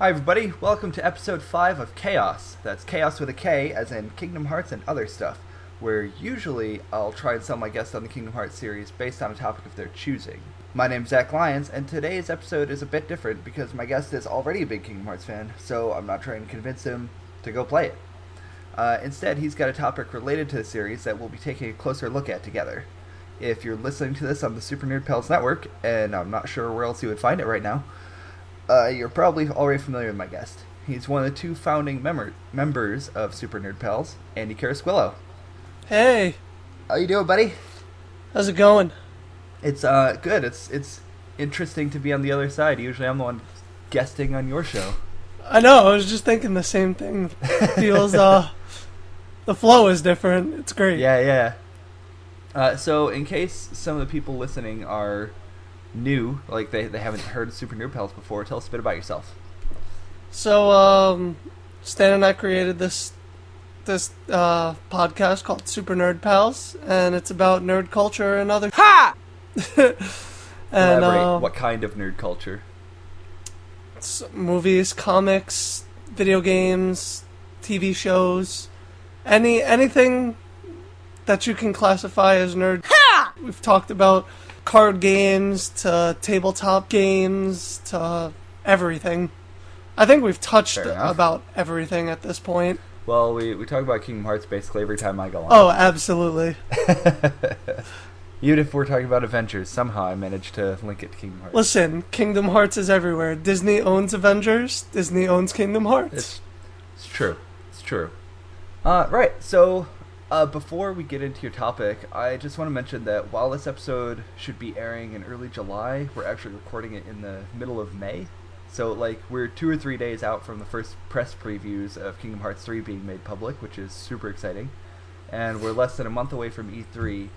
Hi, everybody. Welcome to episode 5 of Chaos. That's Chaos with a K, as in Kingdom Hearts and other stuff, where usually I'll try and sell my guests on the Kingdom Hearts series based on a topic of their choosing. My name's Zach Lyons, and today's episode is a bit different because my guest is already a big Kingdom Hearts fan, so I'm not trying to convince him to go play it. Uh, instead, he's got a topic related to the series that we'll be taking a closer look at together. If you're listening to this on the Super Nerd Pals Network, and I'm not sure where else you would find it right now, uh, you're probably already familiar with my guest. He's one of the two founding member- members of Super Nerd Pals, Andy Carasquillo. Hey, How you doing, buddy? how's it going? It's uh good. It's it's interesting to be on the other side. Usually, I'm the one guesting on your show. I know, I was just thinking the same thing. Feels uh the flow is different. It's great. Yeah, yeah. Uh, so, in case some of the people listening are new, like they, they haven't heard Super Nerd Pals before, tell us a bit about yourself. So um Stan and I created this this uh podcast called Super Nerd Pals and it's about nerd culture and other Ha and Elaborate. uh, what kind of nerd culture? s- movies, comics, video games, TV shows, any anything that you can classify as nerd. We've talked about card games to tabletop games to everything. I think we've touched about everything at this point. Well, we, we talk about Kingdom Hearts basically every time I go on. Oh, absolutely. Even if we're talking about Avengers, somehow I managed to link it to Kingdom Hearts. Listen, Kingdom Hearts is everywhere. Disney owns Avengers. Disney owns Kingdom Hearts. It's it's true. It's true. Uh, right. So, uh, before we get into your topic, I just want to mention that while this episode should be airing in early July, we're actually recording it in the middle of May. So, like, we're two or three days out from the first press previews of Kingdom Hearts 3 being made public, which is super exciting. And we're less than a month away from E3,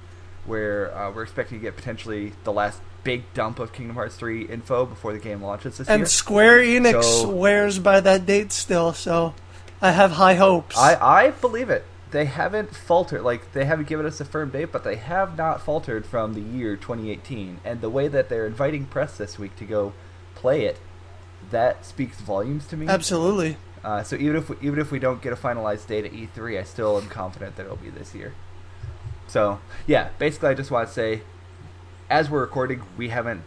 where uh, we're expecting to get potentially the last big dump of Kingdom Hearts 3 info before the game launches this and year. Square Enix So- swears by that date still, so I have high hopes. I, I believe it. They haven't faltered. Like they haven't given us a firm date, but they have not faltered from the year 2018. And the way that they're inviting press this week to go play it, that speaks volumes to me. Absolutely. Uh, so even if we, even if we don't get a finalized date at E3, I still am confident that it'll be this year. So yeah, basically, I just want to say, as we're recording, we haven't,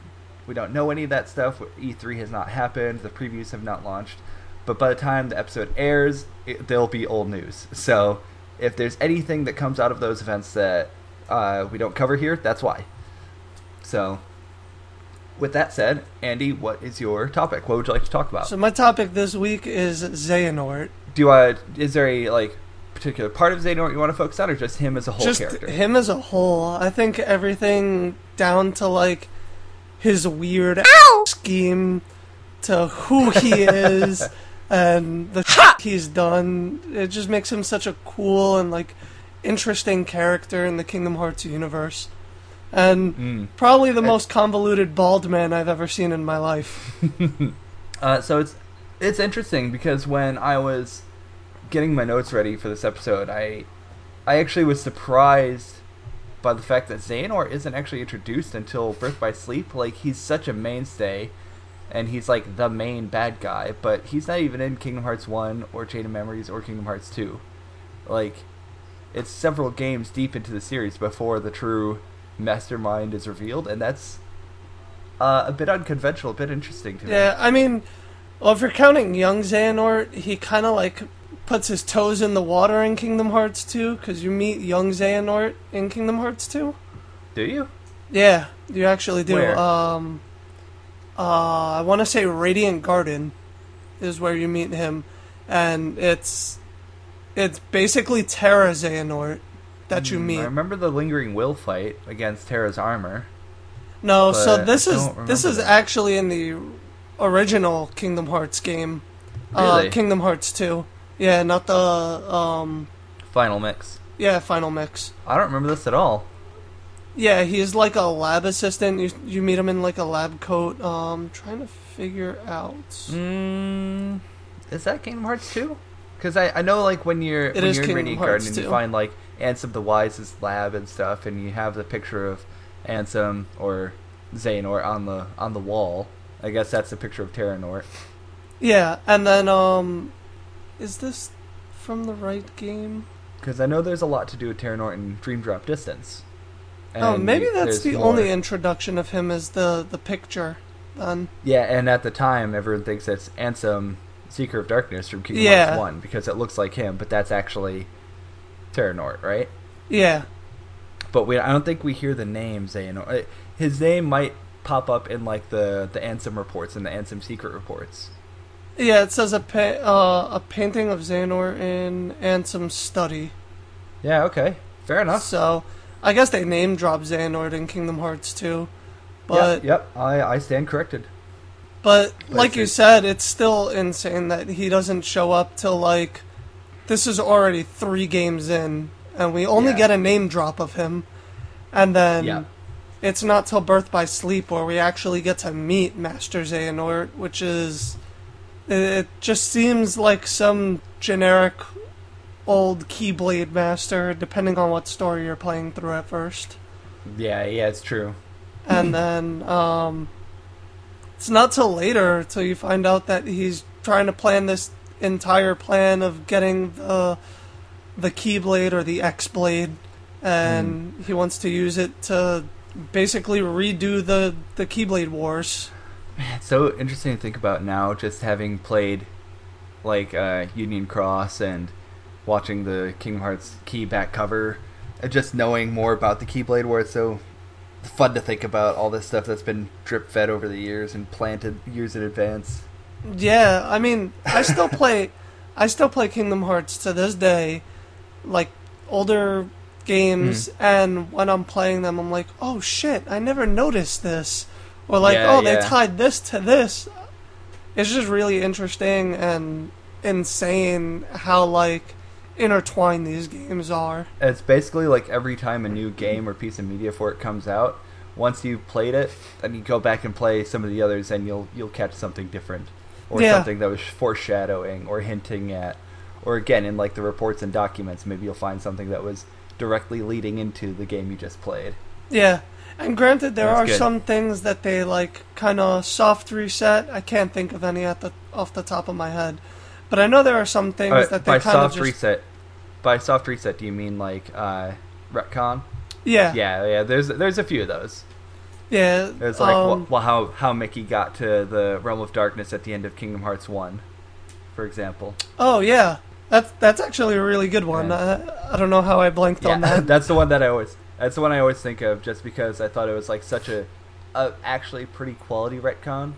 we don't know any of that stuff. E3 has not happened. The previews have not launched. But by the time the episode airs, it, they'll be old news. So if there's anything that comes out of those events that uh, we don't cover here, that's why. So. With that said, Andy, what is your topic? What would you like to talk about? So my topic this week is Xehanort. do you want is there a like particular part of Xehanort you want to focus on or just him as a whole Just character him as a whole. I think everything down to like his weird scheme to who he is and the shit he's done. It just makes him such a cool and like interesting character in the Kingdom Hearts universe. And Mm. probably the I- most convoluted bald man I've ever seen in my life. uh, so it's it's interesting because when I was getting my notes ready for this episode I I actually was surprised by the fact that Xehanort isn't actually introduced until Birth by Sleep like he's such a mainstay and he's like the main bad guy but he's not even in Kingdom Hearts 1 or Chain of Memories or Kingdom Hearts 2 like it's several games deep into the series before the true mastermind is revealed, and that's uh, a bit unconventional, a bit interesting to me. Yeah, I mean, well, if you're counting young Xehanort, he kind of like puts his toes in the water in Kingdom Hearts 2, because you meet young Xehanort in Kingdom Hearts 2. Do you? Yeah, you actually do. Where? Um, uh, I want to say Radiant Garden is where you meet him, and it's it's basically Terra Xehanort that you Hmm, meet. I remember the lingering will fight against Terra's armor. No, so this is this is that. actually in the original Kingdom Hearts game. Really? Uh, Kingdom Hearts 2. Yeah, not the um Final mix. yeah, Final Mix. I don't remember this at all. Yeah, he's like a lab assistant. You you meet him in like a lab coat. Um trying to figure out. Mm, is that Kingdom Hearts 2? Because I, I know like when you're It when you're in Kingdom Radiant Hearts Garden and you find like Ansem the Wise's lab and stuff, and you have the picture of Ansem or Xehanort on the on the wall. I guess that's a picture of Terranort. Yeah, and then um, is this from the right game? Because I know there's a lot to do with Terra Norton Dream Drop Distance. Oh, maybe that's the more. only introduction of him as the the picture. Then Yeah, and at the time, everyone thinks it's Ansem, Seeker of Darkness from Kingdom Yeah. Hearts 1 because it looks like him, but that's actually Terranort, right? yeah, But we, I don't think we hear the name Xehanort. Uh, His name might pop up in like the the Ansem reports and the Ansem secret reports. yeah. It says a pa- uh, a painting of Xehanort in Ansem's study. Yeah, okay, fair enough. So I guess they name drop Xehanort in Kingdom Hearts too. But yep, yep, I I stand corrected. But like you said, it's still insane that he doesn't show up till like this is already three games in, and we only Yeah. get a name drop of him, and then Yeah. it's not till Birth by Sleep where we actually get to meet Master Xehanort, which is it just seems like some generic old Keyblade master, depending on what story you're playing through at first Yeah, yeah, it's true. and then um, it's not till later till you find out that he's trying to plan this entire plan of getting the the Keyblade or the X Blade, and he wants to use it to basically redo the the Keyblade Wars. Man, it's so interesting to think about now, just having played like uh, Union Cross and watching the Kingdom Hearts key back cover, and just knowing more about the Keyblade War. It's so fun to think about all this stuff that's been drip fed over the years and planted years in advance. Yeah, I mean, I still play, I still play Kingdom Hearts to this day, like older games, Hmm. and when I'm playing them, I'm like, oh shit, I never noticed this, or like, Yeah, oh, they tied this to this. It's just really interesting and insane how like intertwined these games are. It's basically like every time a new game or piece of media for it comes out, once you've played it, then you go back and play some of the others, and you'll you'll catch something different, or Yeah. something that was foreshadowing or hinting at, or again in like the reports and documents, maybe you'll find something that was directly leading into the game you just played. Yeah. And granted, there That's are good. some things that they like kind of soft reset. I can't think of any at the off the top of my head, but I know there are some things Uh, that they by kind of soft just reset, by soft reset, do you mean like uh, retcon? yeah Yeah, yeah. There's there's a few of those. yeah. It's like um, well, how how Mickey got to the realm of darkness at the end of Kingdom Hearts One, for example. oh yeah, that's that's actually a really good one. Yeah. I, I don't know how I blanked on that. that's the one that I always that's the one I always think of just because I thought it was like such a, a actually pretty quality retcon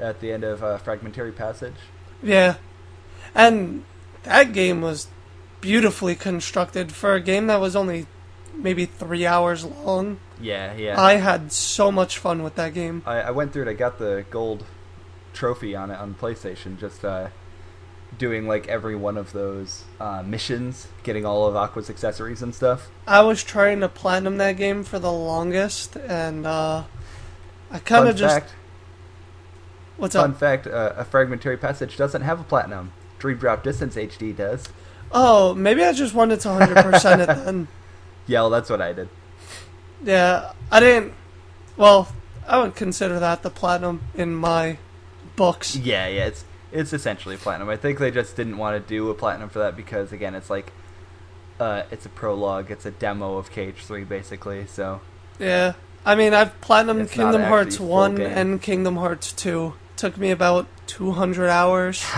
at the end of uh, Fragmentary Passage. yeah, and that game was beautifully constructed for a game that was only maybe three hours long. Yeah, yeah. I had so much fun with that game. I, I went through it. I got the gold trophy on it on PlayStation. Just uh, doing like every one of those uh, missions, getting all of Aqua's accessories and stuff. I was trying to platinum that game for the longest, and uh, I kind of just fact. what's Fun up? fact: uh, a fragmentary passage doesn't have a platinum. Dream Drop Distance HD does. Oh, maybe I just wanted to hundred percent it then. Yeah, well, that's what I did. Yeah, I didn't. Well, I would consider that the platinum in my books. Yeah, yeah, it's it's essentially platinum. I think they just didn't want to do a platinum for that because again, it's like uh, it's a prologue, it's a demo of KH3 basically. So Yeah, I mean I've platinumed It's Kingdom Hearts one game. and Kingdom Hearts two. Took me about two hundred hours.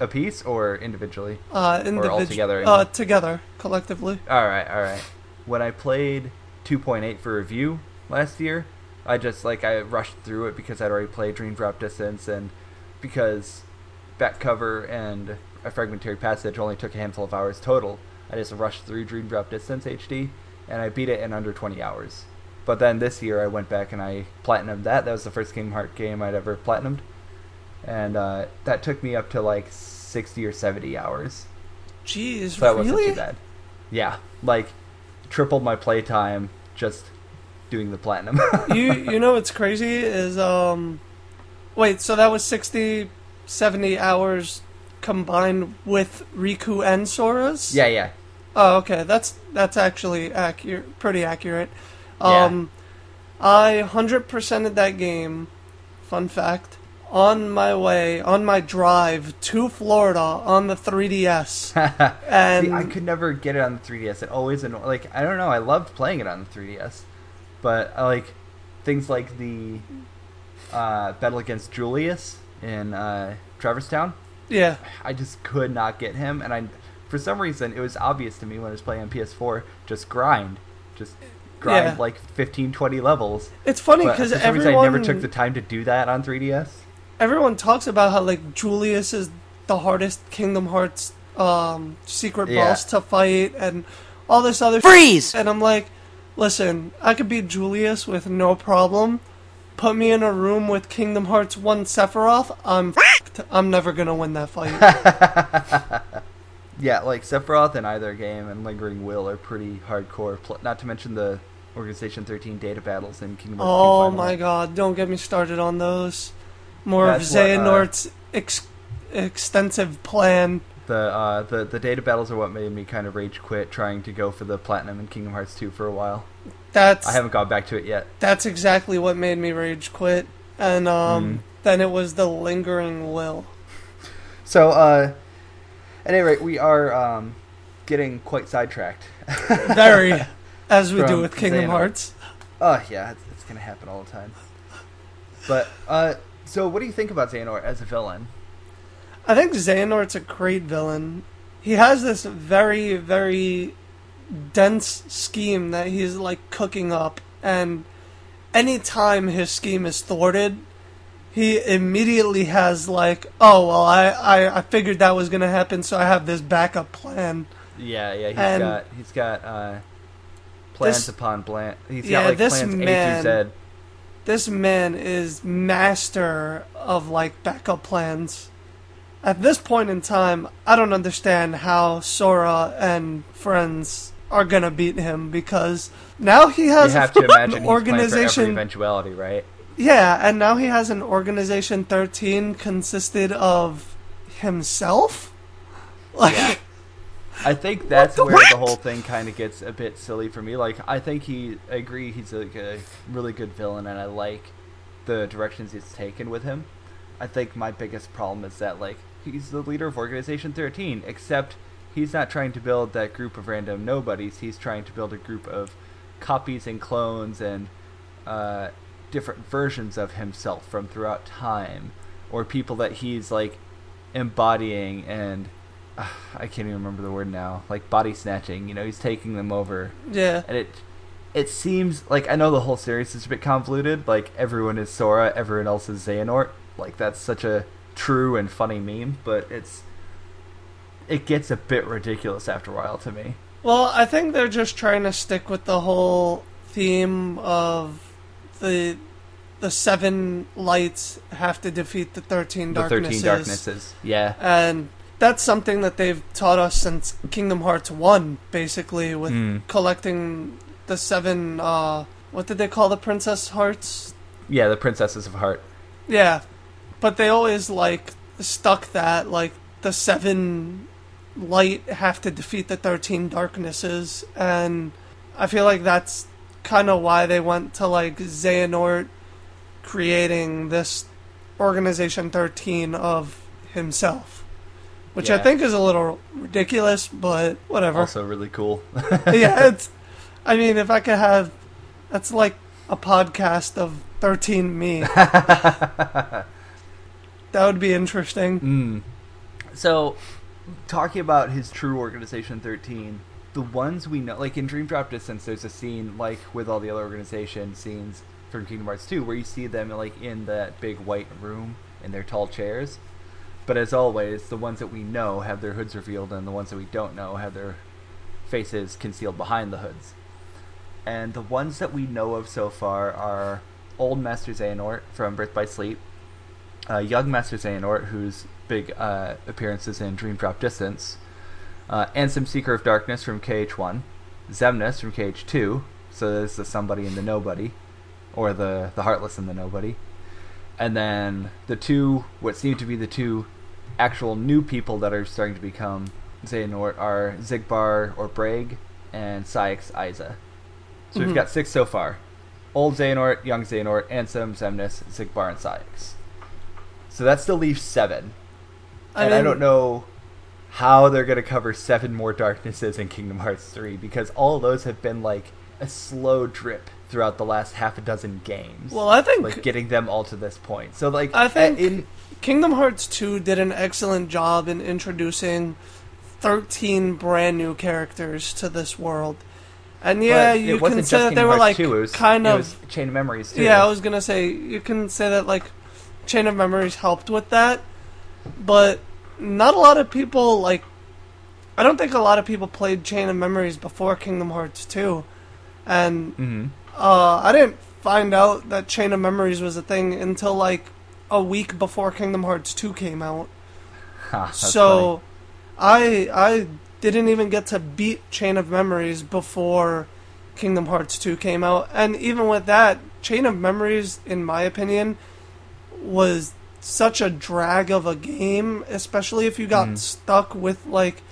a piece or individually. Uh, individu- altogether, I Uh, together, collectively. All right, all right. When I played 2.8 for review last year, I just like I rushed through it because I'd already played Dream Drop Distance and because back cover and a fragmentary passage only took a handful of hours total. I just rushed through Dream Drop Distance HD and I beat it in under 20 hours. But then this year I went back and I platinumed that. That was the first Kingdom Heart game I'd ever platinumed, and uh, that took me up to like 60 or 70 hours. Jeez, So that really? wasn't too bad. Yeah, like tripled my playtime just doing the platinum. you you know what's crazy is um wait so that was 60 70 hours combined with riku and sora's yeah, yeah. oh okay that's that's actually accurate pretty accurate Yeah. um i 100%ed that game fun fact on my way, on my drive to Florida on the 3DS. and See, I could never get it on the 3DS. It always anno- like I don't know. I loved playing it on the 3DS, but I like things like the uh, battle against Julius in uh, yeah, I just could not get him, and I, for some reason, it was obvious to me when I was playing on PS4. Just grind, just grind Yeah. like 15, 20 levels. it's funny because for reason, everyone I never took the time to do that on 3DS. everyone talks about how like Julius is the hardest Kingdom Hearts um, secret Yeah. boss to fight and all this other Freeze! And I'm like, listen, I could beat Julius with no problem. Put me in a room with Kingdom Hearts 1 Sephiroth, I'm f***ed. I'm never gonna win that fight. Yeah, like Sephiroth in either game and Lingering Will are pretty hardcore. Pl- not to mention the Organization 13 data battles in Kingdom Hearts oh my god, don't get me started on those. More That's of what, uh, ex- extensive plan. The, uh, the the data battles are what made me kind of rage quit trying to go for the platinum in Kingdom Hearts 2 for a while. That's I haven't gone back to it yet. that's exactly what made me rage quit. And um, Mm. then it was the lingering will. So, uh, at any rate, we are um, getting quite sidetracked. Very, as we do with Kingdom Xehanort. Hearts. Oh yeah, it's, it's gonna happen all the time. But uh, so what do you think about Xehanort as a villain? I think Xehanort's a great villain. He has this very, very dense scheme that he's like cooking up, and anytime his scheme is thwarted, he immediately has like, oh well, I, I, I figured that was gonna happen, so I have this backup plan. Yeah, yeah, he's And- got he's got uh, plans This- upon plan. He's Yeah, got like this plans man- A to Z. This man is master of like backup plans. At this point in time, I don't understand how Sora and friends are gonna beat him because now he You has have to an imagine he's planned for every organization. eventuality, right? Yeah, and now he has an organization thirteen consisted of himself. Like, Yeah. I think that's the where what? the whole thing kind of gets a bit silly for me. Like, I think he, I agree, he's like a really good villain, and I like the directions he's taken with him. I think my biggest problem is that like he's the leader of Organization 13, except he's not trying to build that group of random nobodies. He's trying to build a group of copies and clones and uh, different versions of himself from throughout time, or people that he's like embodying and uh, I can't even remember the word now, like body snatching. You know, he's taking them over, yeah, and it it seems like I know the whole series is a bit convoluted. Like everyone is Sora, everyone else is Xehanort. Like that's such a true and funny meme, but it's it gets a bit ridiculous after a while to me. Well, I think they're just trying to stick with the whole theme of the the seven lights have to defeat the thirteen The darknesses. thirteen darknesses, yeah, And that's something that they've taught us since Kingdom Hearts 1, basically, with Mm. collecting the seven, uh, what did they call the Princess Hearts? yeah, the princesses of heart. Yeah. But they always, like, stuck that, like, the seven light have to defeat the 13 darknesses, and I feel like that's kind of why they went to, like, Xehanort creating this Organization 13 of himself. Which I think is a little ridiculous, but whatever. Also really cool. yeah, it's. I mean, if I could have, that's like a podcast of thirteen me. that would be interesting. Mm. So, talking about his true organization 13, the ones we know, like in Dream Drop Distance, there's a scene like with all the other organization scenes from Kingdom Hearts 2 where you see them like in that big white room in their tall chairs. But as always, the ones that we know have their hoods revealed, and the ones that we don't know have their faces concealed behind the hoods. And the ones that we know of so far are Old Master Xehanort from Birth by Sleep, uh, young Master Xehanort, whose big uh, appearances in Dream Drop Distance, uh, Ansem Seeker of Darkness from KH1, Xemnas from KH2, so there's the somebody and the nobody, or the, the heartless and the nobody. And then the two, what seem to be the two actual new people that are starting to become Xehanort are Xigbar or Braig and Saïx Isa. So we've Mhm. got six so far. Old Xehanort, Young Xehanort, Ansem, Xemnas, Xigbar, and Saïx. So that still leaves seven. I and I mean- don't know how they're going to cover seven more darknesses in Kingdom Hearts 3 because all those have been like a slow drip throughout the last half a dozen games. Well, I think like getting them all to this point. So like I think- in Kingdom Hearts 2 did an excellent job in introducing 13 brand new characters to this world. And yeah, but you can say that they were like 2, was, kind of Chain of Memories too. Yeah, I was gonna say you can say that like Chain of Memories helped with that, but not a lot of people like. I don't think a lot of people played Chain of Memories before Kingdom Hearts 2, and Mhm. uh, I didn't find out that Chain of Memories was a thing until like a week before Kingdom Hearts 2 came out. That's so I I didn't even get to beat Chain of Memories before Kingdom Hearts 2 came out. And even with that, Chain of Memories in my opinion was such a drag of a game, especially if you got Mm. stuck with like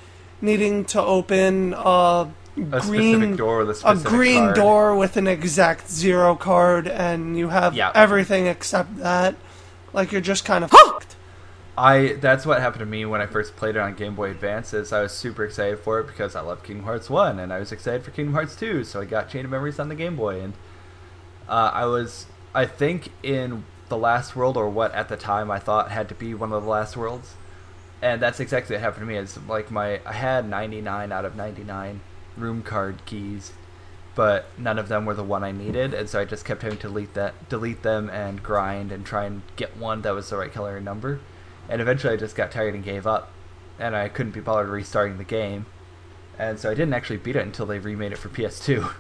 needing to open uh a green specific door with a a green card. door with an exact zero card and you have Yeah. everything except that. Like you're just kind of hooked. I that's what happened to me when I first played it on Game Boy Advance. Is I was super excited for it because I love Kingdom Hearts One, and I was excited for Kingdom Hearts Two. So I got Chain of Memories on the Game Boy, and uh, I was I think in the last world or what at the time I thought had to be one of the last worlds, and that's exactly what happened to me. It's like my I had 99 out of 99 room card keys, but none of them were the one I needed, and so I just kept having to delete that delete them and grind and try and get one that was the right color and number. And eventually I just got tired and gave up, and I couldn't be bothered restarting the game. And so I didn't actually beat it until they remade it for PS2.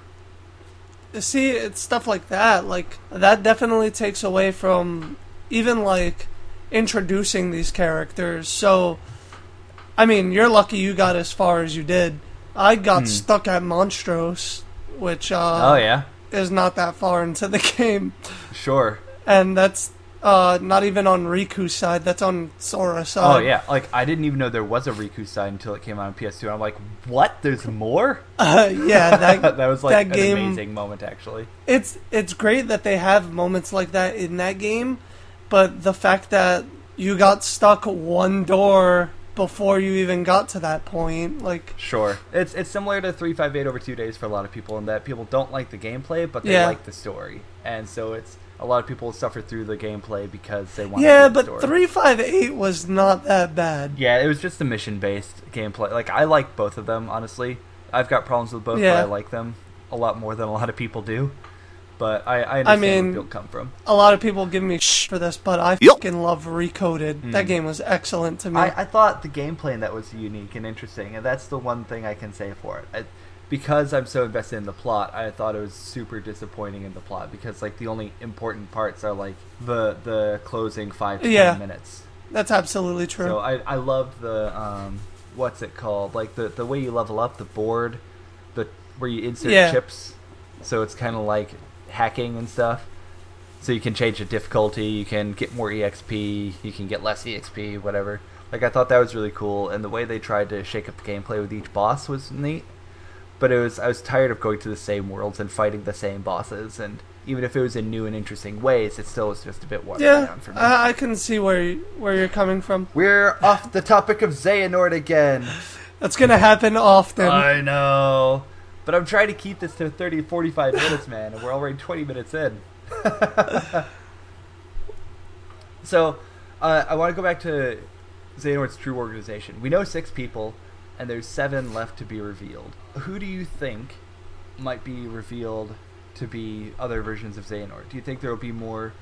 See, it's stuff like that. Like that definitely takes away from even like introducing these characters. So, I mean, you're lucky you got as far as you did. I got Hmm. stuck at Monstros, which uh, oh yeah, is not that far into the game, sure. and that's uh, not even on Riku's side. That's on Sora's side. Oh yeah, like I didn't even know there was a Riku side until it came out on PS2. I'm like, what? There's more? Uh, yeah, that that was like that an game- amazing moment actually. it's it's great that they have moments like that in that game, but the fact that you got stuck one door before you even got to that point, like Sure. It's it's similar to 358 over 2 days for a lot of people in that people don't like the gameplay but they Yeah. like the story. And so it's a lot of people suffer through the gameplay because they want yeah, the but three five eight was not that bad. Yeah, it was just a mission based gameplay. Like I like both of them, honestly. I've got problems with both, Yeah. but I like them a lot more than a lot of people do. But I, I understand I mean- where people come from. A lot of people give me shit for this, but I Yup. fucking love Recoded. That Mm. game was excellent to me. I, I thought the gameplay in that was unique and interesting, and that's the one thing I can say for it. I, because I'm so invested in the plot, I thought it was super disappointing in the plot because like the only important parts are like the the closing five to Yeah. ten minutes. That's absolutely true. So I I loved the um what's it called like the the way you level up the board, the where you insert Yeah. chips, so it's kind of like hacking and stuff. So you can change the difficulty, you can get more exp, you can get less exp, whatever. Like I thought that was really cool, and the way they tried to shake up the gameplay with each boss was neat. But it was I was tired of going to the same worlds and fighting the same bosses, and even if it was in new and interesting ways, it still was just a bit watered yeah, down for me. I, I can see where you, where you're coming from. We're off the topic of Xehanort again. That's gonna happen often. I know. But I'm trying to keep this to 30 45 minutes, man, and we're already 20 minutes in. so, uh, I want to go back to Xehanort's true organization. We know six people, and there's seven left to be revealed. Who do you think might be revealed to be other versions of Xehanort? Do you think there will be more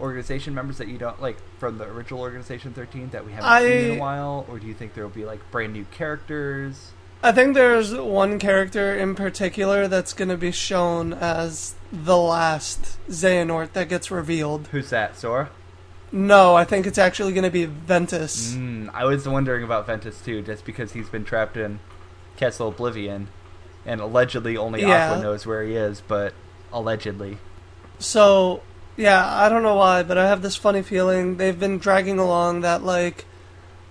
organization members that you don't like from the original organization 13 that we haven't seen in a while or do you think there will be like brand new characters I think there's one character in particular that's going to be shown as the last Xehanort that gets revealed. who's that sora No, I think it's actually going to be Ventus. mm, i was wondering about ventus too just because he's been trapped in castle oblivion and allegedly only Yeah. aqua knows where he is but allegedly So, yeah, I don't know why, but I have this funny feeling they've been dragging along that, like,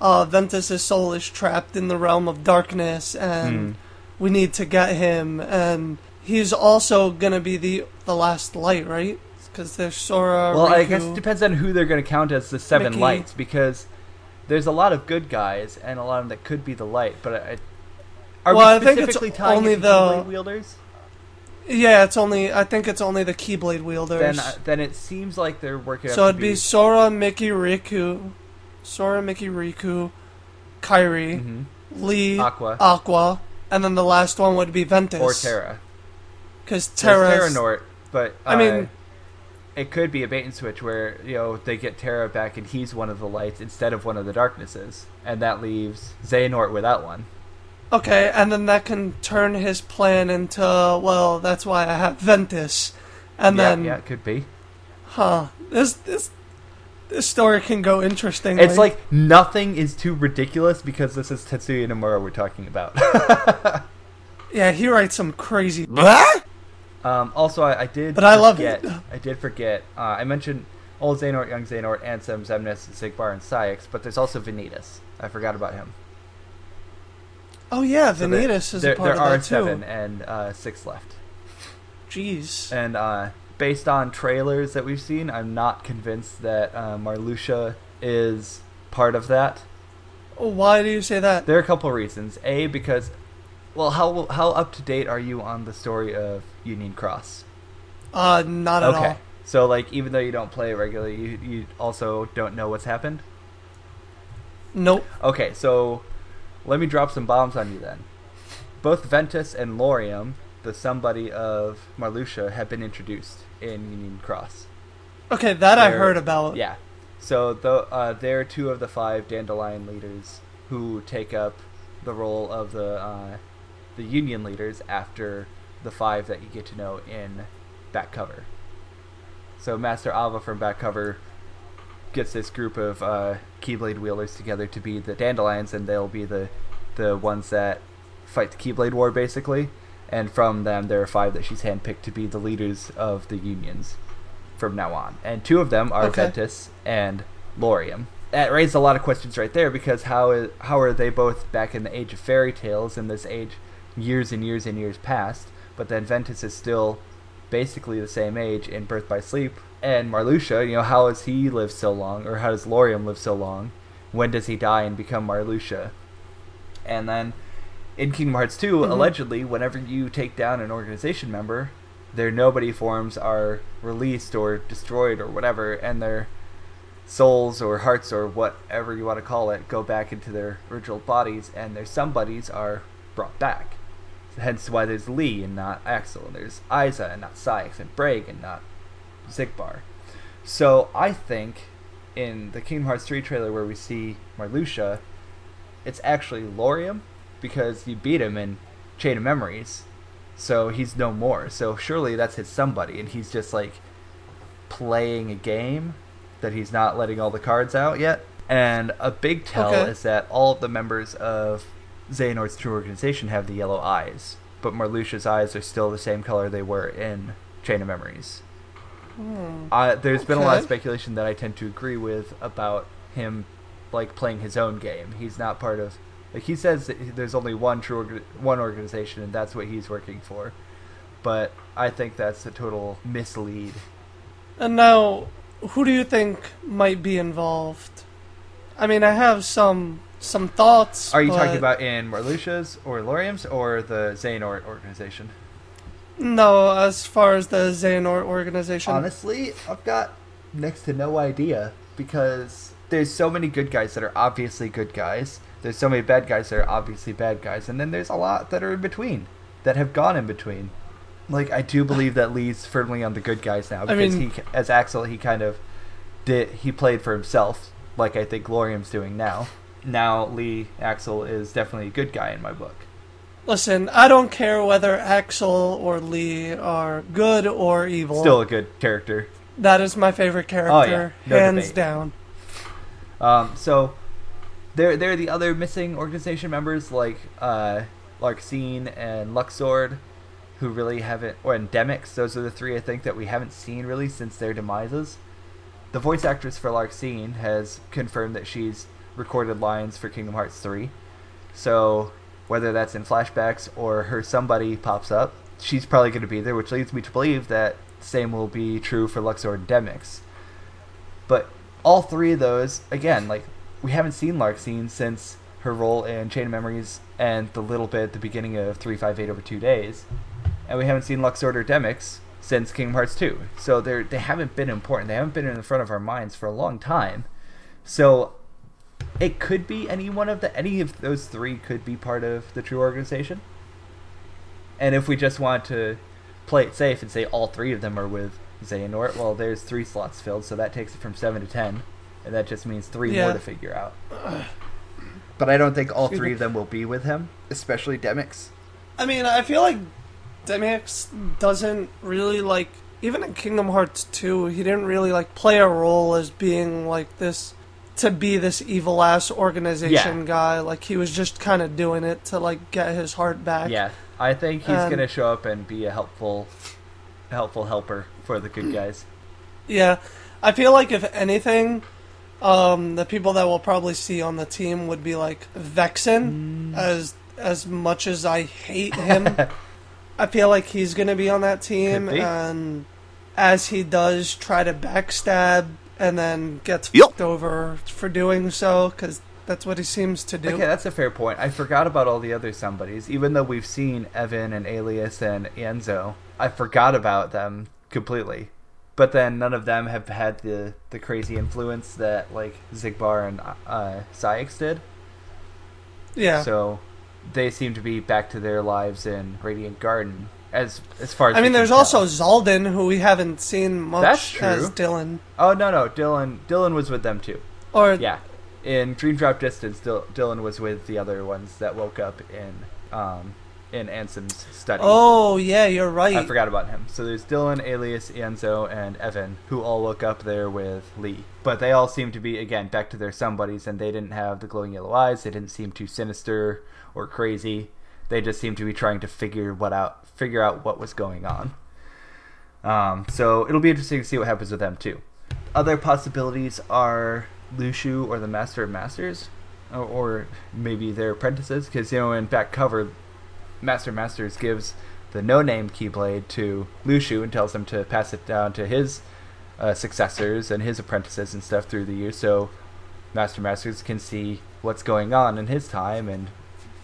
uh, Ventus' soul is trapped in the realm of darkness and Hmm. we need to get him. And he's also going to be the, the last light, right? because there's Sora. Well, I guess it depends on who they're going to count as the seven Mickey. lights because there's a lot of good guys and a lot of them that could be the light. But I, are Well, I we think it's specifically tying only the- Keyblade wielders? Yeah, it's only. I think it's only the Keyblade wielders. Then, uh, then it seems like they're working. so it'd to be Sora, Mickey, Riku, Sora, Mickey, Riku, Kairi, Mhm. Lea, Aqua Aqua, and then the last one would be Ventus or Terra. because Terra Terra. Nort, but uh, I mean- it could be a bait and switch where you know they get Terra back and he's one of the lights instead of one of the darknesses, and that leaves Xehanort without one. Okay, and then that can turn his plan into well. That's why I have Ventus, and yeah, then yeah, it could be. huh? This this this story can go interesting. It's like nothing is too ridiculous because this is Tetsuya Nomura we're talking about. yeah, he writes some crazy. um, also, I, I did. But I love it. I did forget. Uh, I mentioned old Xehanort, young Xehanort, Ansem, Xemnas, Xigbar, and Saïx, but there's also Vanitas. I forgot about him. Oh yeah, So Vanitas is there, a part there of are that seven too. and uh, six left. Jeez. And uh, based on trailers that we've seen, I'm not convinced that uh, Marluxia is part of that. Why do you say that? There are a couple reasons. A, because, well, how how up to date are you on the story of Union Cross? Uh, not at okay. all. So, like, even though you don't play it regularly, you, you also don't know what's happened? Nope. Okay, so let me drop some bombs on you then. Both Ventus and Lauriam, the somebody of Marluxia, have been introduced in Union Cross. Okay, that I They're- heard about. Yeah. So the, uh, they're two of the five Dandelion leaders who take up the role of the uh, the Union leaders after the five that you get to know in back cover. So Master Ava from back cover gets this group of uh, Keyblade wielders together to be the Dandelions, and they'll be the the ones that fight the Keyblade War, basically. And from them, there are five that she's handpicked to be the leaders of the unions from now on. And two of them are Okay. Ventus and Lauriam. That raised a lot of questions right there because how is, how are they both back in the age of fairy tales in this age years and years and years past, but then Ventus is still basically the same age in Birth by Sleep and Marluxia, you know, how has he lived so long or how does Lauriam live so long? When does he die and become Marluxia? And then in Kingdom Hearts 2, Mhm. allegedly, whenever you take down an organization member, their nobody forms are released or destroyed or whatever, and their souls or hearts or whatever you want to call it go back into their original bodies, and their somebodies are brought back. Hence why there's Lea and not Axel, and there's Isa and not Saïx, and Braig and not Xigbar. So I think in the Kingdom Hearts 3 trailer where we see Marluxia, it's actually Lauriam because you beat him in Chain of Memories. So he's no more. So surely that's his somebody, and he's just like playing a game that he's not letting all the cards out yet. And a big tell Okay. is that all of the members of Xehanort's true organization have the yellow eyes, but Marluxia's eyes are still the same color they were in Chain of Memories. Hmm. Uh, there's been a lot of speculation that I tend to agree with about him, like playing his own game. He's not part of. Like he says that there's only one true orga- one organization, and that's what he's working for. But I think that's a total mislead. And now, who do you think might be involved? I mean, I have some some thoughts. Are you but- talking about in Marluxia's or Lauriam's or the Xehanort organization? No, as far as the Xehanort organization. Honestly, I've got next to no idea because there's so many good guys that are obviously good guys. There's so many bad guys that are obviously bad guys, and then there's a lot that are in between that have gone in between. Like I do believe that Lea's firmly on the good guys now I because mean- he, as Axel, he kind of did he played for himself, like I think Lauriam's doing now. Now Lea Axel is definitely a good guy in my book. Listen, I don't care whether Axel or Lea are good or evil. Still a good character. that is my favorite character, Oh, yeah. No hands debate. down. Um, so there, there are the other missing organization members like uh, Larxene and Luxord, who really haven't, or Endemics. Those are the three I think that we haven't seen really since their demises. The voice actress for Larxene has confirmed that she's recorded lines for Kingdom Hearts 3. So whether that's in flashbacks or her somebody pops up, she's probably going to be there, which leads me to believe that same will be true for Luxord and Demyx. But all three of those, again, like we haven't seen Larxene since her role in Chain of Memories and the little bit at the beginning of 358 over two days. And we haven't seen Luxord or Demyx since Kingdom Hearts 2. So they they haven't been important. They haven't been in the front of our minds for a long time. So it could be any one of the any of those three could be part of the true organization. And if we just want to play it safe and say all three of them are with Xehanort, well, there's three slots filled, so that takes it from seven to ten, and that just means three Yeah. more to figure out. But I don't think all three of them will be with him, especially Demyx. I mean, I feel like Demyx doesn't really like even in Kingdom Hearts 2, he didn't really like play a role as being like this to be this evil ass organization Yeah. guy. Like he was just kind of doing it to like get his heart back. Yeah, I think he's Um, gonna show up and be a helpful, helpful helper for the good guys. Yeah, I feel like if anything, um, the people that we'll probably see on the team would be like Vexen. Mm. As as much as I hate him, I feel like he's gonna be on that team, and as he does try to backstab and then gets Yup. fucked over for doing so, because that's what he seems to do. Okay, that's a fair point. I forgot about all the other somebodies. Even though we've seen Even and Aeleus and Ienzo, I forgot about them completely. But then none of them have had the, the crazy influence that like Xigbar and uh, Saïx did. yeah. So they seem to be back to their lives in Radiant Garden. As as far as I mean, there's tell. also Xaldin, who we haven't seen much That's true. as Dylan. oh no no Dylan Dylan was with them too. Or Yeah, in Dream Drop Distance, Dil- Dylan was with the other ones that woke up in um, in Ansem's study. oh yeah, you're right. I forgot about him. So there's Dylan, Aeleus, Ienzo, and Even, who all woke up there with Lea. But they all seem to be again back to their somebodies, and they didn't have the glowing yellow eyes. They didn't seem too sinister or crazy. They just seemed to be trying to figure what out, figure out what was going on. Um, so it'll be interesting to see what happens with them too. Other possibilities are Luxu or the Master of Masters, or, or maybe their apprentices, because you know in back cover, Master Masters gives the no-name Keyblade to Luxu and tells him to pass it down to his uh, successors and his apprentices and stuff through the years, so Master Masters can see what's going on in his time and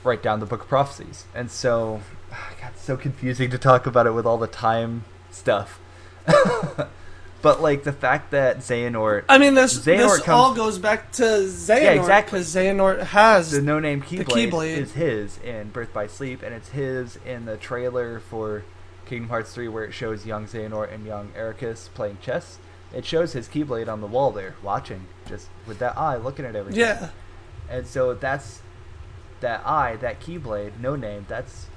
write down the Book of Prophecies. And so, God, it's so confusing to talk about it with all the time stuff. but like the fact that Xehanort, I mean, this Xehanort this comes- all goes back to Xehanort Yeah, exactly. because Xehanort has the no-name Keyblade, Keyblade. is his in Birth by Sleep, and it's his in the trailer for Kingdom Hearts 3 where it shows young Xehanort and young Eraqus playing chess. It shows his Keyblade on the wall there, watching, just with that eye looking at everything. yeah. And so that's that eye, that Keyblade, no name. That's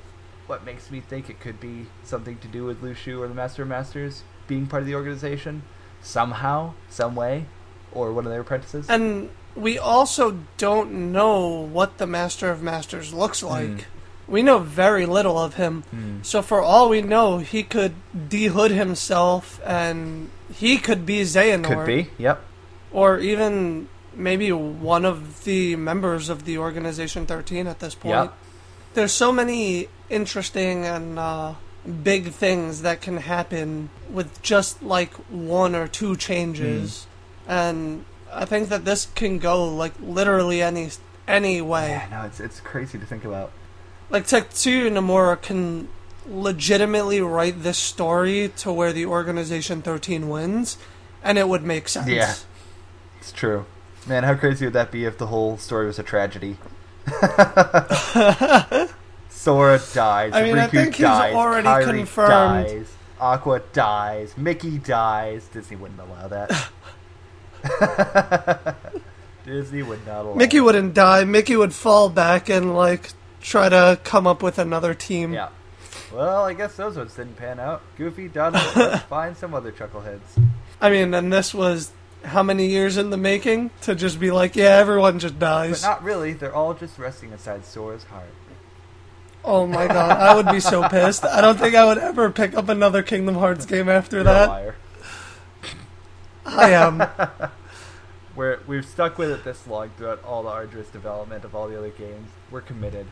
what makes me think it could be something to do with Luxu or the Master of Masters being part of the organization somehow, some way, or one of their apprentices. And we also don't know what the Master of Masters looks like. Mm. We know very little of him. Hmm. So for all we know, he could dehood himself and he could be Xehanort. Could be. Yep. Or even maybe one of the members of the Organization 13 at this point. Yep. There's so many interesting and uh, big things that can happen with just like one or two changes. Hmm. And I think that this can go like literally any any way. Yeah, no, it's it's crazy to think about. Like Tetsuya Nomura can legitimately write this story to where the Organization 13 wins, and it would make sense. Yeah. It's true. Man, how crazy would that be if the whole story was a tragedy? Sora dies, I mean, I Riku think he's dies, already Kairi confirmed. dies, Aqua dies, Mickey dies. Disney wouldn't allow that. Disney would not allow Mickey wouldn't die. Mickey would fall back and like try to come up with another team. Yeah. Well, I guess those ones didn't pan out. Goofy, Donald, let's find some other chuckleheads. I mean, and this was how many years in the making to just be like, yeah, everyone just dies. But not really. They're all just resting inside Sora's heart. Oh my god, I would be so pissed. I don't think I would ever pick up another Kingdom Hearts game after You're that. I am. We're we've stuck with it this long throughout all the arduous development of all the other games. We're committed.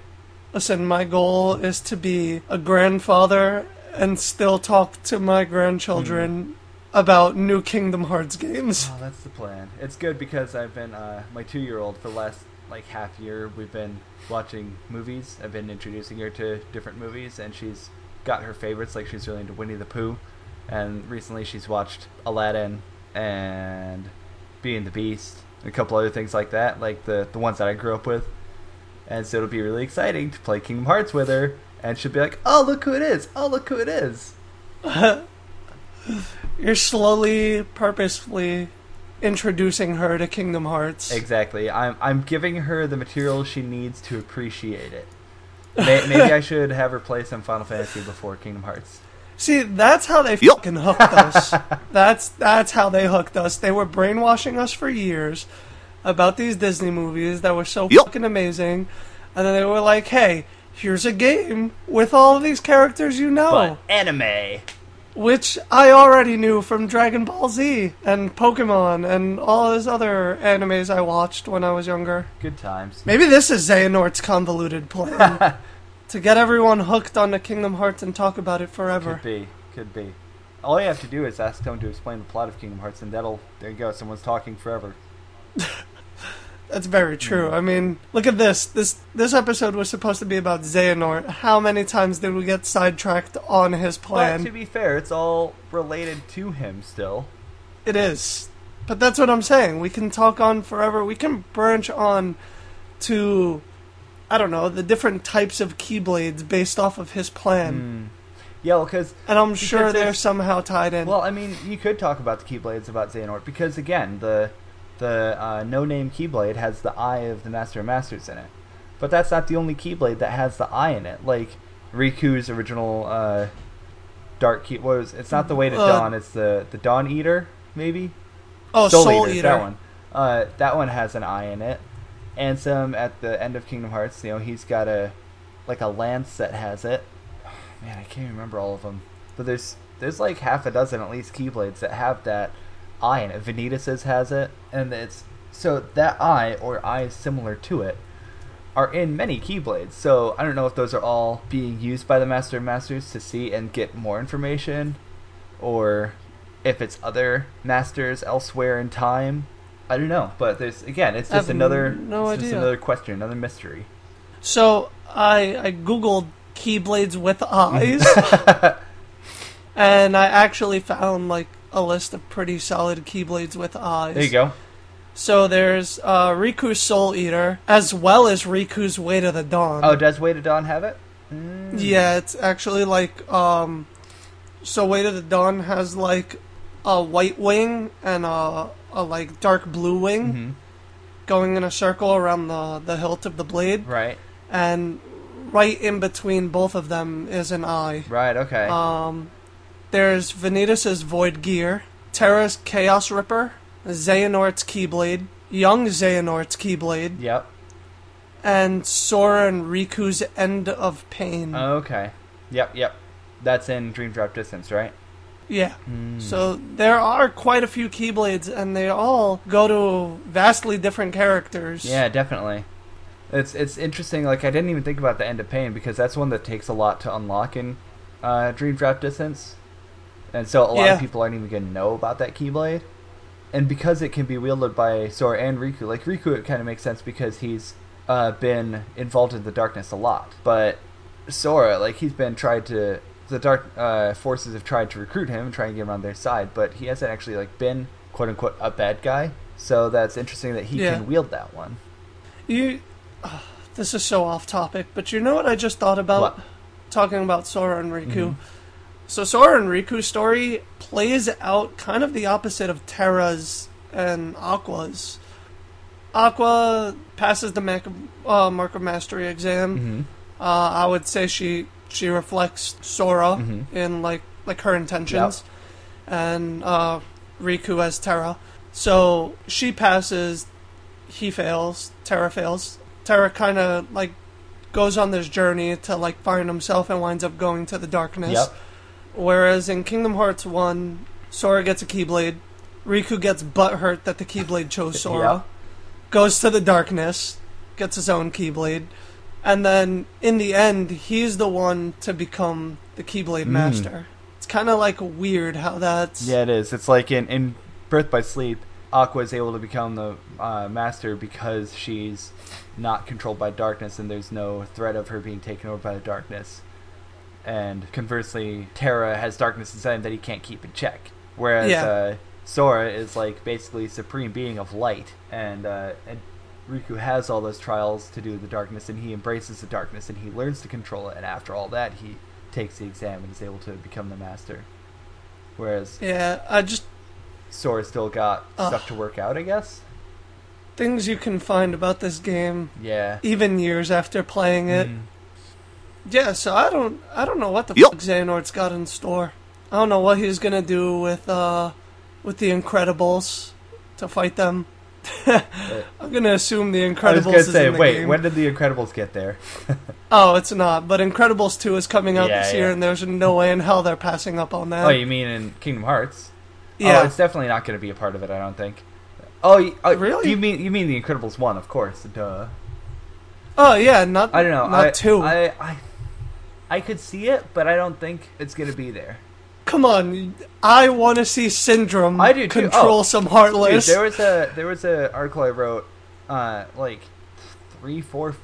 Listen, my goal is to be a grandfather and still talk to my grandchildren about new Kingdom Hearts games. Oh, that's the plan. It's good because I've been uh, my two-year-old for the last like half year. We've been watching movies. I've been introducing her to different movies, and she's got her favorites. Like she's really into Winnie the Pooh, and recently she's watched Aladdin and and the Beast, and a couple other things like that, like the the ones that I grew up with. And so it'll be really exciting to play Kingdom Hearts with her, and she'll be like, "Oh, look who it is! Oh, look who it is!" You're slowly, purposefully introducing her to Kingdom Hearts. Exactly. I'm I'm giving her the material she needs to appreciate it. May, maybe I should have her play some Final Fantasy before Kingdom Hearts. See, that's how they fucking hooked us. that's that's how they hooked us. They were brainwashing us for years about these Disney movies that were so fucking amazing, and then they were like, "Hey, here's a game with all of these characters you know." But anime. Which I already knew from Dragon Ball Z and Pokemon and all those other animes I watched when I was younger. Good times. Maybe this is Xehanort's convoluted plan to get everyone hooked onto Kingdom Hearts and talk about it forever. Could be. Could be. All you have to do is ask Tone to explain the plot of Kingdom Hearts, and that'll. There you go. Someone's talking forever. That's very true. I mean, look at this. This this episode was supposed to be about Xehanort. How many times did we get sidetracked on his But plan? to be fair, it's all related to him still. It is. But that's what I'm saying. We can talk on forever. We can branch on to, I don't know, the different types of Keyblades based off of his plan. Hmm. Yeah, well, because And I'm sure they're somehow tied in. Well, I mean, you could talk about the Keyblades about Xehanort because again, the the uh, no-name Keyblade has the eye of the Master of Masters in it, but that's not the only Keyblade that has the eye in it. Like Riku's original uh, Dark Key what was it's not the Way to Uh, Dawn, it's the the Dawn Eater maybe. oh, Soul, Soul, Eater, Eater. that one. Uh, that one has an eye in it. Ansem at the end of Kingdom Hearts, you know, he's got a like a lance that has it. Man, I can't remember all of them, but there's there's like half a dozen at least Keyblades that have that eye in it. Vanitas's has it, and it's so that eye or eyes similar to it are in many Keyblades. So I don't know if those are all being used by the Master of Masters to see and get more information, or if it's other masters elsewhere in time. I don't know, but there's again, it's just another, no it's just idea. another question, another mystery. So I I googled Keyblades with eyes, and I actually found like a list of pretty solid Keyblades with eyes. There you go. So there's uh, Riku's Soul Eater, as well as Riku's Way to the Dawn. Oh, does Way to Dawn have it? Mm. Yeah, it's actually like um so Way to the Dawn has like a white wing and a, a like dark blue wing hmm going in a circle around the the hilt of the blade Right. and right in between both of them is an eye. Right. Okay. Um there's Vanitas's Void Gear, Terra's Chaos Ripper, Xehanort's Keyblade, Young Xehanort's Keyblade, yep. and Sora and Riku's End of Pain. Okay. Yep. Yep. That's in Dream Drop Distance, right? yeah. Mm. So there are quite a few Keyblades, and they all go to vastly different characters. Yeah, definitely. It's it's interesting. Like I didn't even think about the end of pain because that's one that takes a lot to unlock in uh, Dream Drop Distance, and so a lot Yeah. of people aren't even gonna know about that Keyblade. And because it can be wielded by Sora and Riku, like Riku, it kind of makes sense because he's uh, been involved in the darkness a lot. But Sora, like he's been tried to the dark uh, forces have tried to recruit him and try and get him on their side, but he hasn't actually like been quote unquote a bad guy. So that's interesting that he Yeah. can wield that one. You. ugh, this is so off topic, but you know what I just thought about What? talking about Sora and Riku. Mhm. So Sora and Riku's story plays out kind of the opposite of Terra's and Aqua's. Aqua passes the Mac- uh, Mark of Mastery exam. Mm-hmm. Uh, I would say she she reflects Sora Mhm. in like like her intentions, and uh, Riku as Terra. So she passes, he fails, Terra fails. Terra kind of like goes on this journey to like find himself and winds up going to the darkness. Yep. Whereas in Kingdom Hearts One, Sora gets a Keyblade, Riku gets butthurt that the Keyblade chose Sora, Yep. goes to the darkness, gets his own Keyblade, and then in the end, he's the one to become the Keyblade Master. It's kind of like weird how that's. Yeah, it is. It's like in, in Birth by Sleep, Aqua is able to become the uh, master because she's not controlled by darkness and there's no threat of her being taken over by the darkness. And conversely, Terra has darkness inside him that he can't keep in check. Whereas Yeah. uh, Sora is like basically supreme being of light, and uh, and Riku has all those trials to do with the darkness, and he embraces the darkness, and he learns to control it. And after all that, he takes the exam and is able to become the master. Whereas Yeah, I just Sora still got Ugh. stuff to work out, I guess. things you can find about this game Yeah. even years after playing it. Mm. Yeah, so I don't I don't know what the Yup. fuck Xehanort's got in store. I don't know what he's gonna do with uh with the Incredibles to fight them. I'm gonna assume the Incredibles I was gonna is say, in the wait, game. when did the Incredibles get there? Oh, it's not. But Incredibles 2 is coming out Yeah, this year, yeah. and there's no way in hell they're passing up on that. oh, you mean in Kingdom Hearts? yeah. Oh, it's definitely not going to be a part of it. I don't think. Oh, y- uh, Really? You mean you mean the Incredibles one, of course. Duh. oh, yeah, not I don't know. Not I, 2. I, I I could see it, but I don't think it's going to be there. Come on. I want to see Syndrome I do too. control Oh, some Dude, Heartless. there was a there was a article I wrote, uh, like three, four,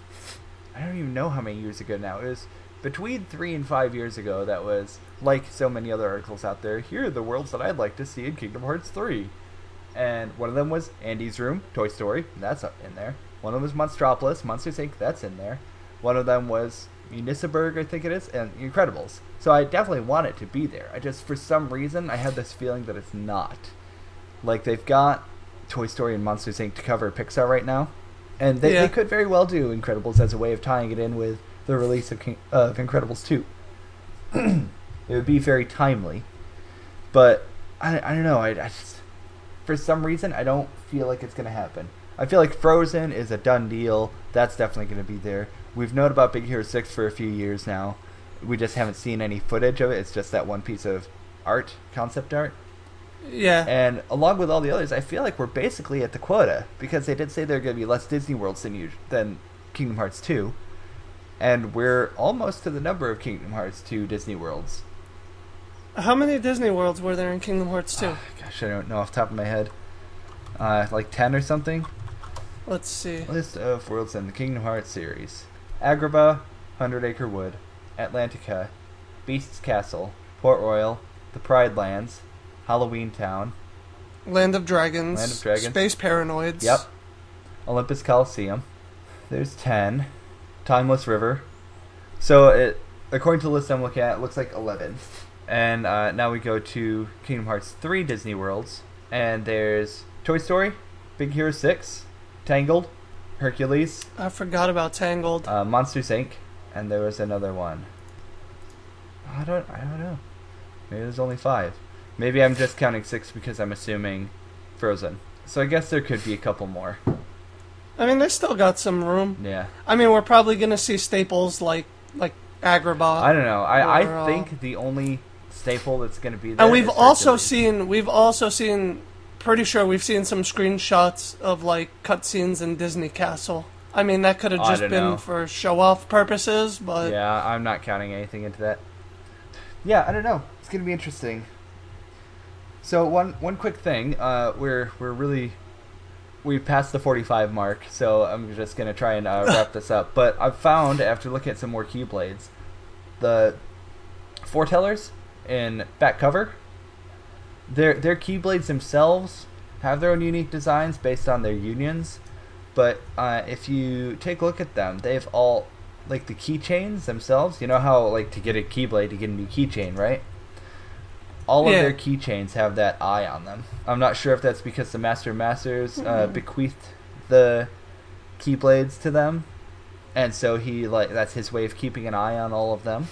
I don't even know how many years ago now. It was between three and five years ago. That was like so many other articles out there. Here are the worlds that I'd like to see in Kingdom Hearts three, and one of them was Andy's Room, Toy Story. That's up in there. One of them was Monstropolis, Monsters Inc. That's in there. One of them was Municiberg, I think it is, and Incredibles. So I definitely want it to be there. I just, for some reason, I have this feeling that it's not. Like they've got Toy Story and Monsters Inc. to cover Pixar right now, and they, Yeah. they could very well do Incredibles as a way of tying it in with the release of, King, of Incredibles 2. it would be very timely, but I, I don't know. I, I just for some reason I don't feel like it's gonna happen. I feel like Frozen is a done deal. That's definitely gonna be there. We've known about Big Hero Six for a few years now. We just haven't seen any footage of it. It's just that one piece of art, concept art. yeah. And along with all the others, I feel like we're basically at the quota because they did say there are going to be less Disney Worlds than us- than Kingdom Hearts 2, and we're almost to the number of Kingdom Hearts 2 Disney Worlds. How many Disney Worlds were there in Kingdom Hearts 2? Gosh, I don't know off the top of my head. Uh, like ten or something. Let's see. List of worlds in the Kingdom Hearts series: Agrabah, Hundred Acre Wood, Atlantica, Beast's Castle, Port Royal, the Pride Lands, Halloween Town. Land of Dragons. Land of Dragons. Space Paranoids. Yep. Olympus Coliseum. There's 10. Timeless River. So, it, according to the list I'm looking at, it looks like 11. And uh, now we go to Kingdom Hearts 3 Disney Worlds. And there's Toy Story, Big Hero 6, Tangled, Hercules, I forgot about Tangled. uh, Monsters Inc., and there was another one. I don't, I don't know. Maybe there's only five. Maybe I'm just counting six because I'm assuming Frozen. So I guess there could be a couple more. I mean, they still got some room. Yeah. I mean, we're probably gonna see staples like like Agrabah. I don't know. I, Or, uh, I think the only staple that's going to be there. and we've also Hercules. seen we've also seen pretty sure we've seen some screenshots of like cutscenes in Disney Castle. I mean, that could have just been know. for show off purposes, but Yeah, I'm not counting anything into that. Yeah, I don't know. It's going to be interesting. So one one quick thing, uh, we're we're really we've passed the 45 mark, so I'm just gonna try and uh, wrap this up. But I've found after looking at some more keyblades, the foretellers in back cover, their their keyblades themselves have their own unique designs based on their unions. But uh, if you take a look at them, they've all like the keychains themselves. You know how like to get a keyblade to get a new keychain, right? All of their keychains have that eye on them. I'm not sure if that's because the Master Masters uh, Mhm. bequeathed the keyblades to them, and so he like that's his way of keeping an eye on all of them.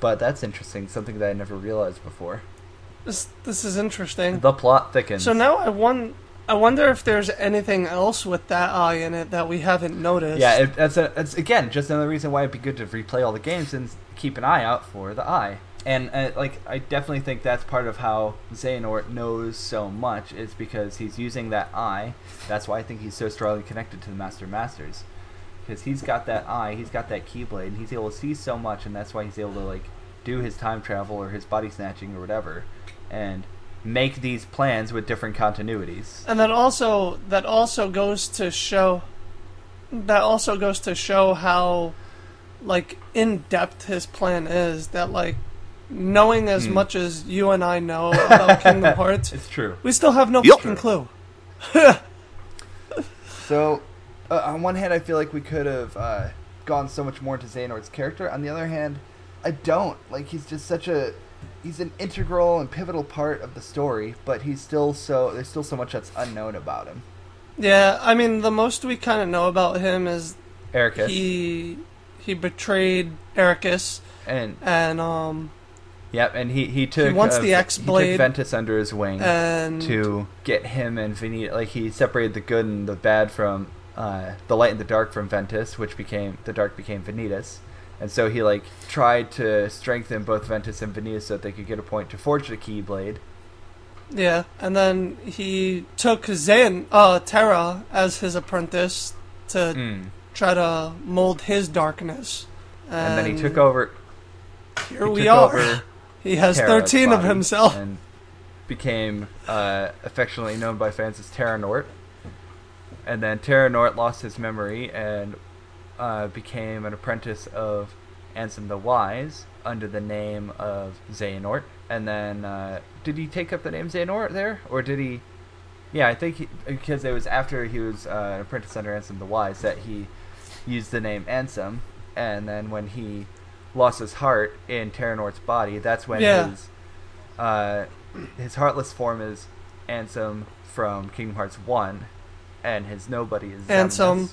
But that's interesting, something that I never realized before. This this is interesting. The plot thickens. So now I won. I wonder if there's anything else with that eye in it that we haven't noticed. Yeah, it, that's a that's again just another reason why it'd be good to replay all the games and keep an eye out for the eye. And uh, like I definitely think that's part of how Xehanort knows so much is because he's using that eye. That's why I think he's so strongly connected to the Master Masters, because he's got that eye, he's got that Keyblade, and he's able to see so much, and that's why he's able to like do his time travel or his body snatching or whatever, and make these plans with different continuities. And that also that also goes to show that also goes to show how like in depth his plan is that like knowing as Hmm. much as you and I know about Kingdom Hearts It's true. we still have no Yup. fucking clue. So, uh, on one hand, I feel like we could have uh, gone so much more into Xehanort's character. On the other hand, I don't. Like, he's just such a. He's an integral and pivotal part of the story, but he's still so. There's still so much that's unknown about him. Yeah, I mean the most we kind of know about him is Eraqus. he he betrayed Eraqus and, and um yep, and he, he took. wants uh, the He X-Blade. took Ventus under his wing. and to get him and Venita. Like he separated the good and the bad from uh, the light and the dark from Ventus, which became the dark became Vanitas, and so he like tried to strengthen both Ventus and Vanitas so that they could get a point to forge the Keyblade. Yeah, and then he took Zayn, uh, Terra as his apprentice to Mm. try to mold his darkness. And, then he took over. Here he we are. he has Terra's 13 of himself. and became uh, affectionately known by fans as Terranort. And then Terranort lost his memory and uh, became an apprentice of Ansem the Wise under the name of Xehanort. And then, uh, did he take up the name Xehanort there, or did he? Yeah, I think he, because it was after he was uh, an apprentice under Ansem the Wise that he used the name Ansem, and then when he lost his heart in Terranort's body, that's when Yeah. his uh, his heartless form is Ansem from Kingdom Hearts One, and his nobody is Ansem. Xemnas.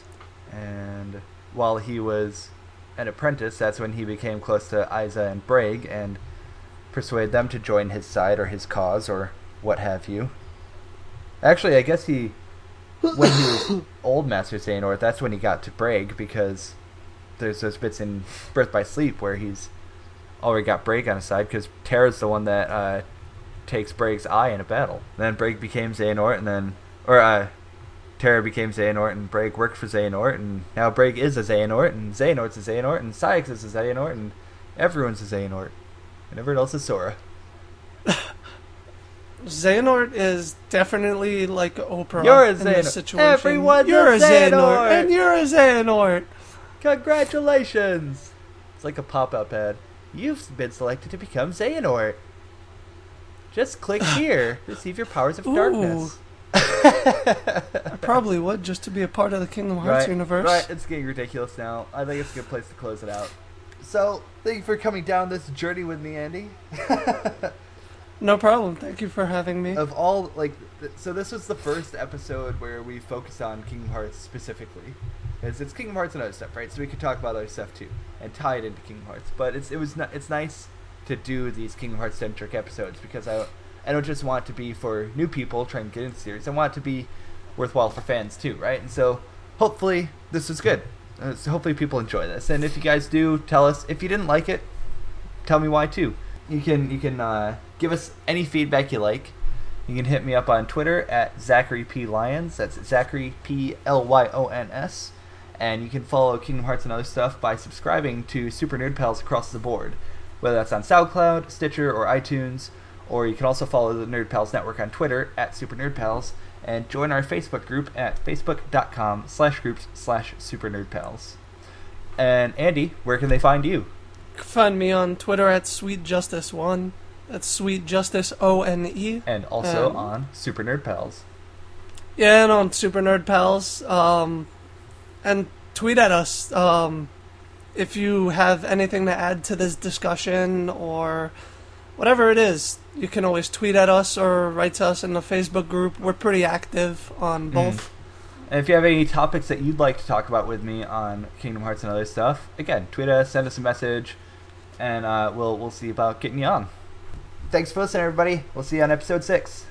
And while he was an apprentice, that's when he became close to Isa and Braig and persuaded them to join his side or his cause or what have you. Actually, I guess he, when he was old Master Xehanort, that's when he got to Braig because there's those bits in Birth by Sleep where he's already got Braig on his side because Terra's the one that uh, takes Braig's eye in a battle. Then Braig became Xehanort, and then or uh, Terra became Xehanort, and Braig worked for Xehanort, and now Braig is a Xehanort, and Xehanort's a Xehanort, and Saïx is a Xehanort, and everyone's a Xehanort, and everyone else is Sora. Xehanort is definitely like Oprah You're a in this situation. Everyone's you're a a Xehanort, Xehanort. and you're a Xehanort. Congratulations! It's like a pop-up ad. You've been selected to become Xehanort. Just click here. Receive your powers of Ooh. darkness. I probably would just to be a part of the Kingdom Hearts right, universe. Right, it's getting ridiculous now. I think it's a good place to close it out. So, thank you for coming down this journey with me, Andy. No problem. Thank you for having me. of all, like, th- so this was the first episode where we focused on Kingdom Hearts specifically. Because it's Kingdom Hearts and other stuff, right? So we could talk about other stuff too and tie it into Kingdom Hearts. But it's it was ni- it's nice to do these Kingdom Hearts centric episodes because I I don't just want it to be for new people trying to get into the series. I want it to be worthwhile for fans too, right? And so hopefully this was good. Uh, so hopefully people enjoy this. And if you guys do, tell us. If you didn't like it, tell me why too. You can you can uh, give us any feedback you like. You can hit me up on Twitter at Zachary P Lyons. That's Zachary P L Y O N S. And you can follow Kingdom Hearts and other stuff by subscribing to Super Nerd Pals across the board, whether that's on SoundCloud, Stitcher, or iTunes. Or you can also follow the Nerd Pals Network on Twitter at Super Nerd Pals and join our Facebook group at facebook.com slash groups slash Super Nerd Pals. And Andy, where can they find you? Find me on Twitter at Sweet Justice One. That's Sweet Justice O N E. And also Um, on Super Nerd Pals. Yeah, and on Super Nerd Pals. Um, and tweet at us um, if you have anything to add to this discussion or whatever it is. You can always tweet at us or write to us in the Facebook group. We're pretty active on both. And if you have any topics that you'd like to talk about with me on Kingdom Hearts and other stuff, again, tweet us, send us a message, and uh, we'll we'll see about getting you on. Thanks for listening, everybody. We'll see you on episode six.